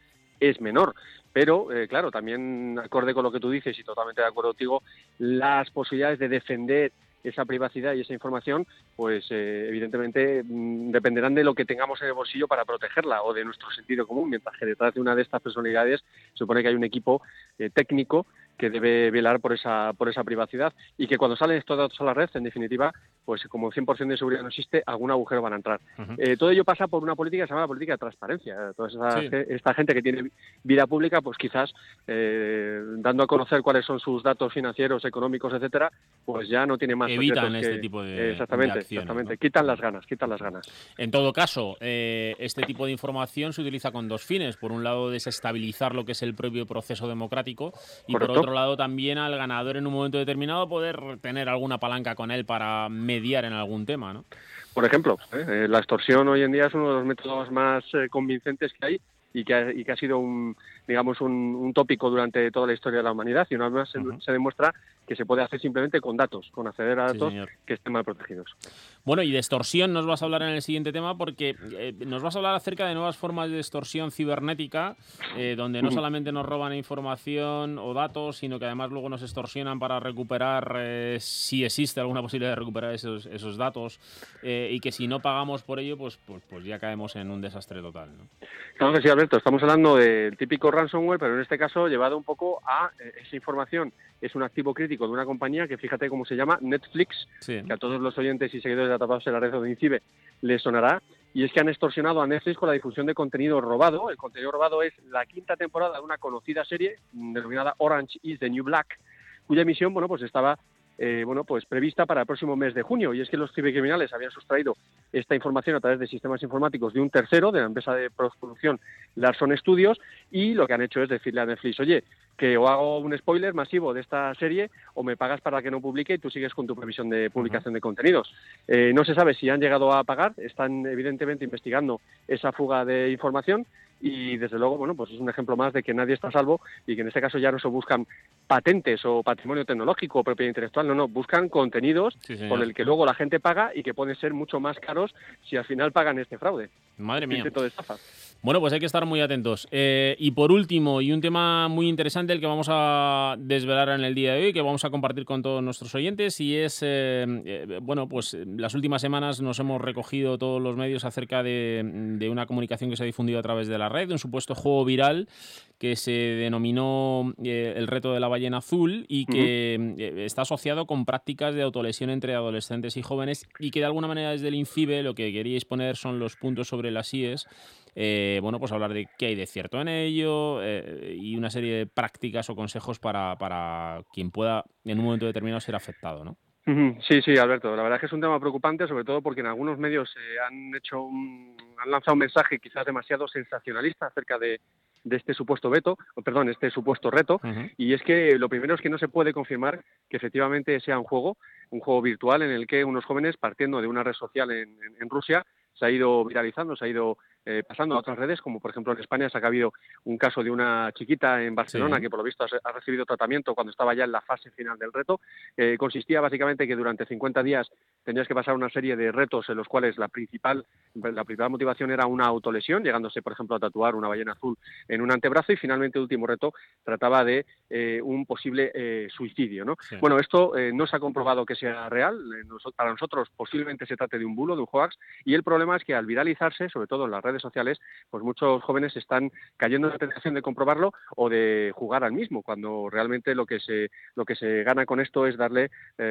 es menor. Pero, eh, claro, también acorde con lo que tú dices y totalmente de acuerdo contigo, las posibilidades de defender esa privacidad y esa información, pues eh, evidentemente mm, dependerán de lo que tengamos en el bolsillo para protegerla o de nuestro sentido común, mientras que detrás de una de estas personalidades supone que hay un equipo eh, técnico que debe velar por esa por esa privacidad y que cuando salen estos datos a la red, en definitiva, pues como 100% de seguridad no existe, algún agujero van a entrar. Eh, todo ello pasa por una política que se llama la política de transparencia. Toda esa Sí. esta gente que tiene vida pública, pues quizás eh, dando a conocer cuáles son sus datos financieros, económicos, etcétera, pues ya no tiene más Evitan este que- tipo de- exactamente, de acciones, exactamente. ¿no? Quitan las ganas, quitan las ganas. En todo caso, eh, este tipo de información se utiliza con dos fines. Por un lado, desestabilizar lo que es el propio proceso democrático y por Correcto. Otro lado también al ganador en un momento determinado poder tener alguna palanca con él para mediar en algún tema, ¿no? Por ejemplo, ¿eh? Eh, la extorsión hoy en día es uno de los métodos más eh, convincentes que hay y que, ha, y que ha sido un, digamos, un, un tópico durante toda la historia de la humanidad y una vez más se, se demuestra que se puede hacer simplemente con datos, con acceder a Sí, datos señor. que estén mal protegidos. Bueno, y de extorsión nos vas a hablar en el siguiente tema porque eh, nos vas a hablar acerca de nuevas formas de extorsión cibernética, eh, donde no solamente nos roban información o datos, sino que además luego nos extorsionan para recuperar, eh, si existe alguna posibilidad de recuperar esos, esos datos, eh, y que si no pagamos por ello, pues, pues, pues ya caemos en un desastre total. ¿no? Claro que sí, Alberto, estamos hablando del típico ransomware, pero en este caso llevado un poco a eh, esa información. Es un activo crítico de una compañía que fíjate cómo se llama, Netflix, Sí. que a todos los oyentes y seguidores de Atrapados en la Red de Incibe les sonará, y es que han extorsionado a Netflix con la difusión de contenido robado. El contenido robado es la quinta temporada de una conocida serie mm, denominada Orange is the New Black, cuya emisión, bueno, pues estaba eh, bueno, pues prevista para el próximo mes de junio. Y es que los cibercriminales habían sustraído esta información a través de sistemas informáticos de un tercero, de la empresa de producción Larson Studios, y lo que han hecho es decirle a Netflix, oye, que o hago un spoiler masivo de esta serie o me pagas para que no publique y tú sigues con tu previsión de publicación de contenidos. Eh, no se sabe si han llegado a pagar, están evidentemente investigando esa fuga de información y desde luego, bueno, pues es un ejemplo más de que nadie está a salvo y que en este caso ya no se buscan patentes o patrimonio tecnológico o propiedad intelectual, no, no, buscan contenidos Sí, por el que luego la gente paga y que pueden ser mucho más caros si al final pagan este fraude. Madre mía. Intento de estafa. Bueno, pues hay que estar muy atentos. Eh, y por último, y un tema muy interesante, el que vamos a desvelar en el día de hoy, que vamos a compartir con todos nuestros oyentes, y es, eh, eh, bueno, pues las últimas semanas nos hemos recogido todos los medios acerca de, de una comunicación que se ha difundido a través de la red, un supuesto juego viral que se denominó eh, el reto de la ballena azul y que eh, está asociado con prácticas de autolesión entre adolescentes y jóvenes y que de alguna manera desde el INCIBE lo que queríais poner son los puntos sobre las IES eh, bueno, pues hablar de qué hay de cierto en ello eh, y una serie de prácticas o consejos para, para quien pueda en un momento determinado ser afectado, ¿no? Sí, sí, Alberto. La verdad es que es un tema preocupante, sobre todo porque en algunos medios eh, han hecho un- han lanzado un mensaje quizás demasiado sensacionalista acerca de, de este supuesto veto, perdón, este supuesto reto. Y es que lo primero es que no se puede confirmar que efectivamente sea un juego, un juego virtual en el que unos jóvenes, partiendo de una red social en, en- en Rusia, se ha ido viralizando, se ha ido eh, pasando a otras redes, como por ejemplo en España se ha habido un caso de una chiquita en Barcelona Sí. que por lo visto ha, ha recibido tratamiento cuando estaba ya en la fase final del reto. Eh, consistía básicamente que durante 50 días tenías que pasar una serie de retos en los cuales la principal, la principal motivación era una autolesión, llegándose por ejemplo a tatuar una ballena azul en un antebrazo y finalmente el último reto trataba de eh, un posible eh, suicidio. ¿no? Sí. Bueno, esto eh, no se ha comprobado que sea real. Eh, Para nosotros posiblemente se trate de un bulo, de un hoax, y el problema es que al viralizarse, sobre todo en las redes sociales, pues muchos jóvenes están cayendo en la tentación de comprobarlo o de jugar al mismo, cuando realmente lo que se lo que se gana con esto es darle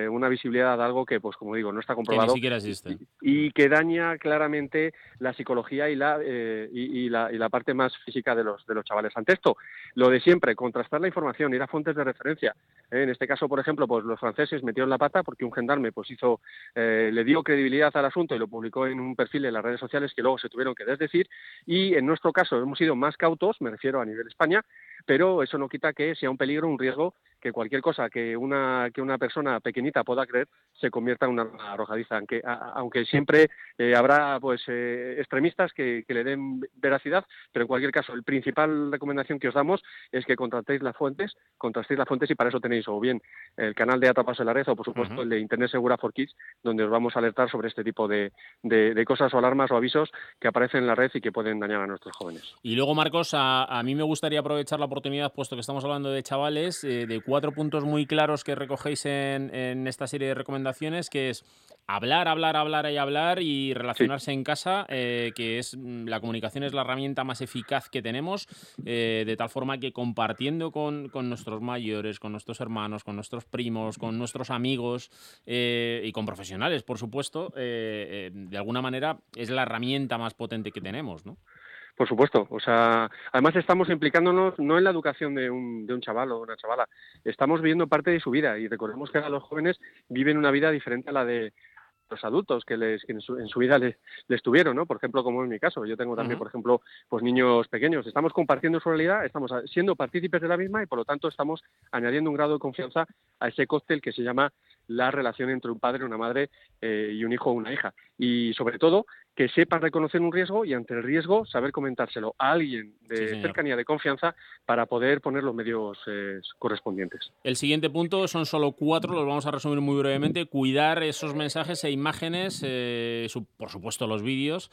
una visibilidad a algo que, pues como digo, no está Que ni comprobado siquiera existe. y que daña claramente la psicología y la, eh, y, y la, y la parte más física de los, de los chavales. Ante esto, lo de siempre, contrastar la información, ir a fuentes de referencia. Eh, en este caso, por ejemplo, pues los franceses metieron la pata porque un gendarme pues hizo, eh, le dio credibilidad al asunto y lo publicó en un perfil en las redes sociales que luego se tuvieron que desdecir. Y en nuestro caso hemos sido más cautos, me refiero a nivel España, pero eso no quita que sea un peligro, un riesgo, que cualquier cosa que una, que una persona pequeñita pueda creer se convierta en una arrojadiza, aunque, a- aunque siempre eh, habrá pues eh, extremistas que, que le den veracidad, pero en cualquier caso, la principal recomendación que os damos es que contratéis las fuentes, contrastéis las fuentes y para eso tenéis o bien el canal de Atrapados en la Red o por supuesto el de Internet Segura for Kids, donde os vamos a alertar sobre este tipo de, de- de cosas o alarmas o avisos que aparecen en la red y que pueden dañar a nuestros jóvenes. Y luego, Marcos, a, a mí me gustaría aprovechar la oportunidad, puesto que estamos hablando de chavales, eh, de cuatro puntos muy claros que recogéis en, en esta serie de recomendaciones, que es hablar, hablar, hablar y hablar y relacionarse en casa, eh, que es mm, la comunicación es la herramienta más eficaz que tenemos, eh, de tal forma que compartiendo con, con nuestros mayores, con nuestros hermanos, con nuestros primos, con nuestros amigos eh, y con profesionales, por supuesto, de alguna manera es la herramienta más potente que tenemos, ¿no? Por supuesto, o sea, además estamos implicándonos no en la educación de un, de un chaval o una chavala, estamos viviendo parte de su vida y recordemos que ahora los jóvenes viven una vida diferente a la de los adultos que, les, que en, su, en su vida les, les tuvieron, ¿no? Por ejemplo, como en mi caso, yo tengo también, por ejemplo, pues niños pequeños. Estamos compartiendo su realidad, estamos siendo partícipes de la misma y por lo tanto estamos añadiendo un grado de confianza a ese cóctel que se llama la relación entre un padre, una madre eh, y un hijo o una hija. Y sobre todo, que sepan reconocer un riesgo y ante el riesgo saber comentárselo a alguien de Sí, cercanía, de confianza, para poder poner los medios eh, correspondientes. El siguiente punto son solo cuatro, los vamos a resumir muy brevemente. Cuidar esos mensajes e imágenes, eh, por supuesto los vídeos,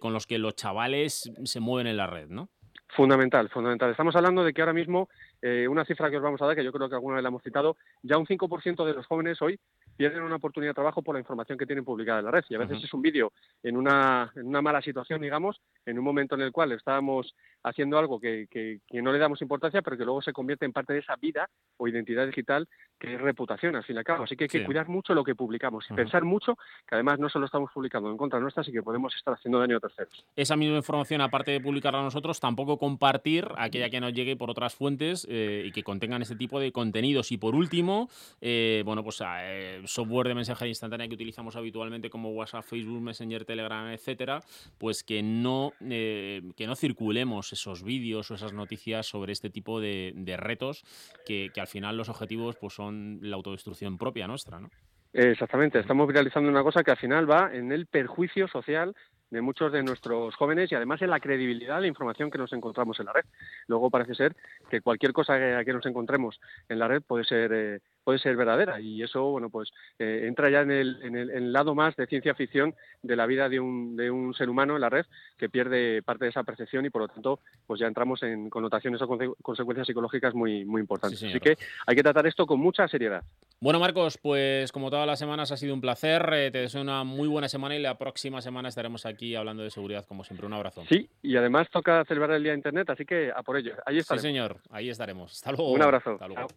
con los que los chavales se mueven en la red, ¿no? Fundamental, fundamental. Estamos hablando de que ahora mismo, eh, una cifra que os vamos a dar, que yo creo que alguna vez la hemos citado, ya un 5% de los jóvenes hoy pierden una oportunidad de trabajo por la información que tienen publicada en la red. Y a veces es un vídeo en una, en una mala situación, digamos, en un momento en el cual estábamos haciendo algo que, que- que no le damos importancia, pero que luego se convierte en parte de esa vida o identidad digital que es reputación al fin y al cabo. Así que hay que Sí. cuidar mucho lo que publicamos y pensar mucho que además no solo estamos publicando en contra nuestra, sino que podemos estar haciendo daño a terceros. esa misma información, aparte de publicarla nosotros, tampoco compartir aquella que nos llegue por otras fuentes eh, y que contengan este tipo de contenidos. Y por último, eh, bueno, pues eh, software de mensajería instantánea que utilizamos habitualmente como WhatsApp, Facebook, Messenger, Telegram, etcétera, pues que no, eh, que no circulemos esos vídeos o esas noticias sobre este tipo de, retos que, al final los objetivos pues son la autodestrucción propia nuestra, ¿no? Exactamente, estamos viralizando una cosa que al final va en el perjuicio social de muchos de nuestros jóvenes y además en la credibilidad de la información que nos encontramos en la red. Luego parece ser que cualquier cosa que, que nos encontremos en la red puede ser eh, puede ser verdadera y eso bueno pues eh, entra ya en el, en el en el lado más de ciencia ficción de la vida de un, de un ser humano en la red que pierde parte de esa percepción y por lo tanto pues ya entramos en connotaciones o conse- consecuencias psicológicas muy muy importantes. Sí, Así que hay que tratar esto con mucha seriedad. Bueno, Marcos, pues como todas las semanas ha sido un placer. Eh, te deseo una muy buena semana y la próxima semana estaremos aquí hablando de seguridad como siempre. Un abrazo. Sí, y además toca celebrar el Día de Internet, así que a por ello. Ahí Sí, estaremos. señor. Ahí estaremos. Hasta luego. Un abrazo. Hasta luego.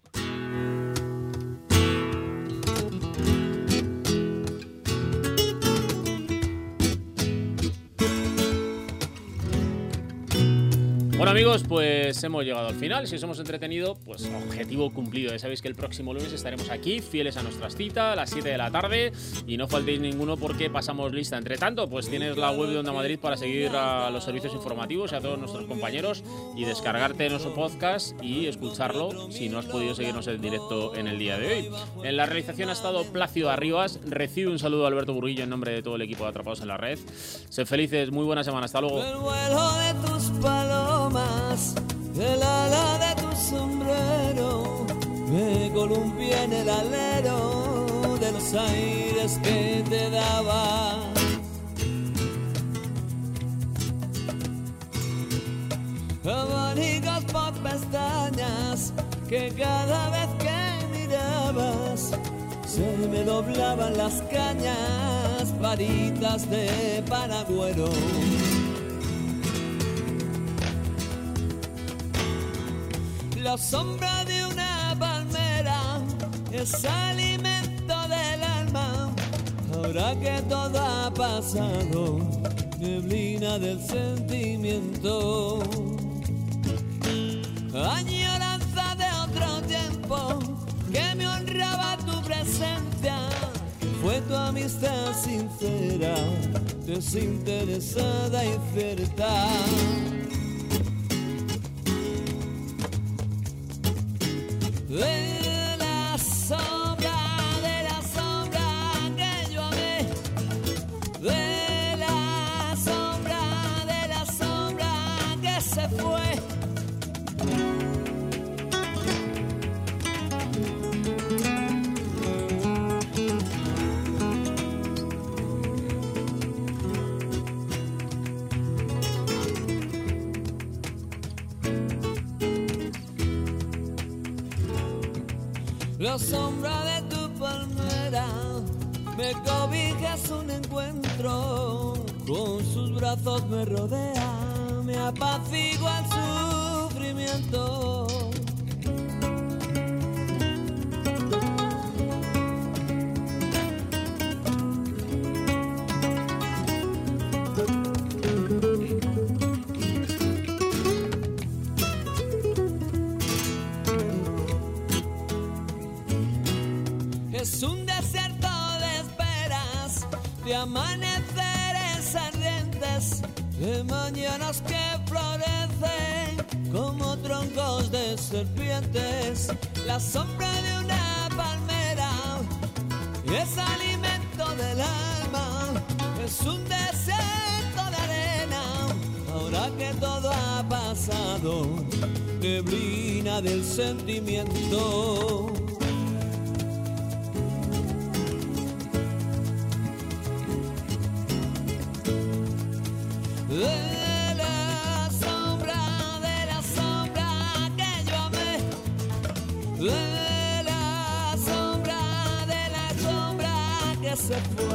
Bueno amigos, pues hemos llegado al final. Si os hemos entretenido, pues objetivo cumplido. Ya sabéis que el próximo lunes estaremos aquí, fieles a nuestras citas, a las 7 de la tarde. Y no faltéis ninguno porque pasamos lista. Entre tanto, pues tienes la web de Onda Madrid para seguir a los servicios informativos y a todos nuestros compañeros y descargarte nuestro podcast y escucharlo si no has podido seguirnos en directo en el día de hoy. En la realización ha estado Plácido Arribas. Recibe un saludo a Alberto Burguillo en nombre de todo el equipo de Atrapados en la Red. Sed felices, muy buena semana. Hasta luego. El vuelo de tus palomas, el ala de tu sombrero, me columpié en el alero de los aires que te daba. Abanicos por pestañas que cada vez que mirabas se me doblaban las cañas, varitas de paragüero. La sombra de una palmera es alimento del alma. Ahora que todo ha pasado, neblina del sentimiento. Añoranza de otro tiempo que me honraba tu presencia. Fue tu amistad sincera, desinteresada y cierta. La sombra de tu palmera me cobija es un encuentro. Con sus brazos me rodea, me apacigua el sufrimiento. Amaneceres ardientes, de mañanas que florecen como troncos de serpientes. La sombra de una palmera es alimento del alma, es un desierto de arena. Ahora que todo ha pasado, neblina del sentimiento. La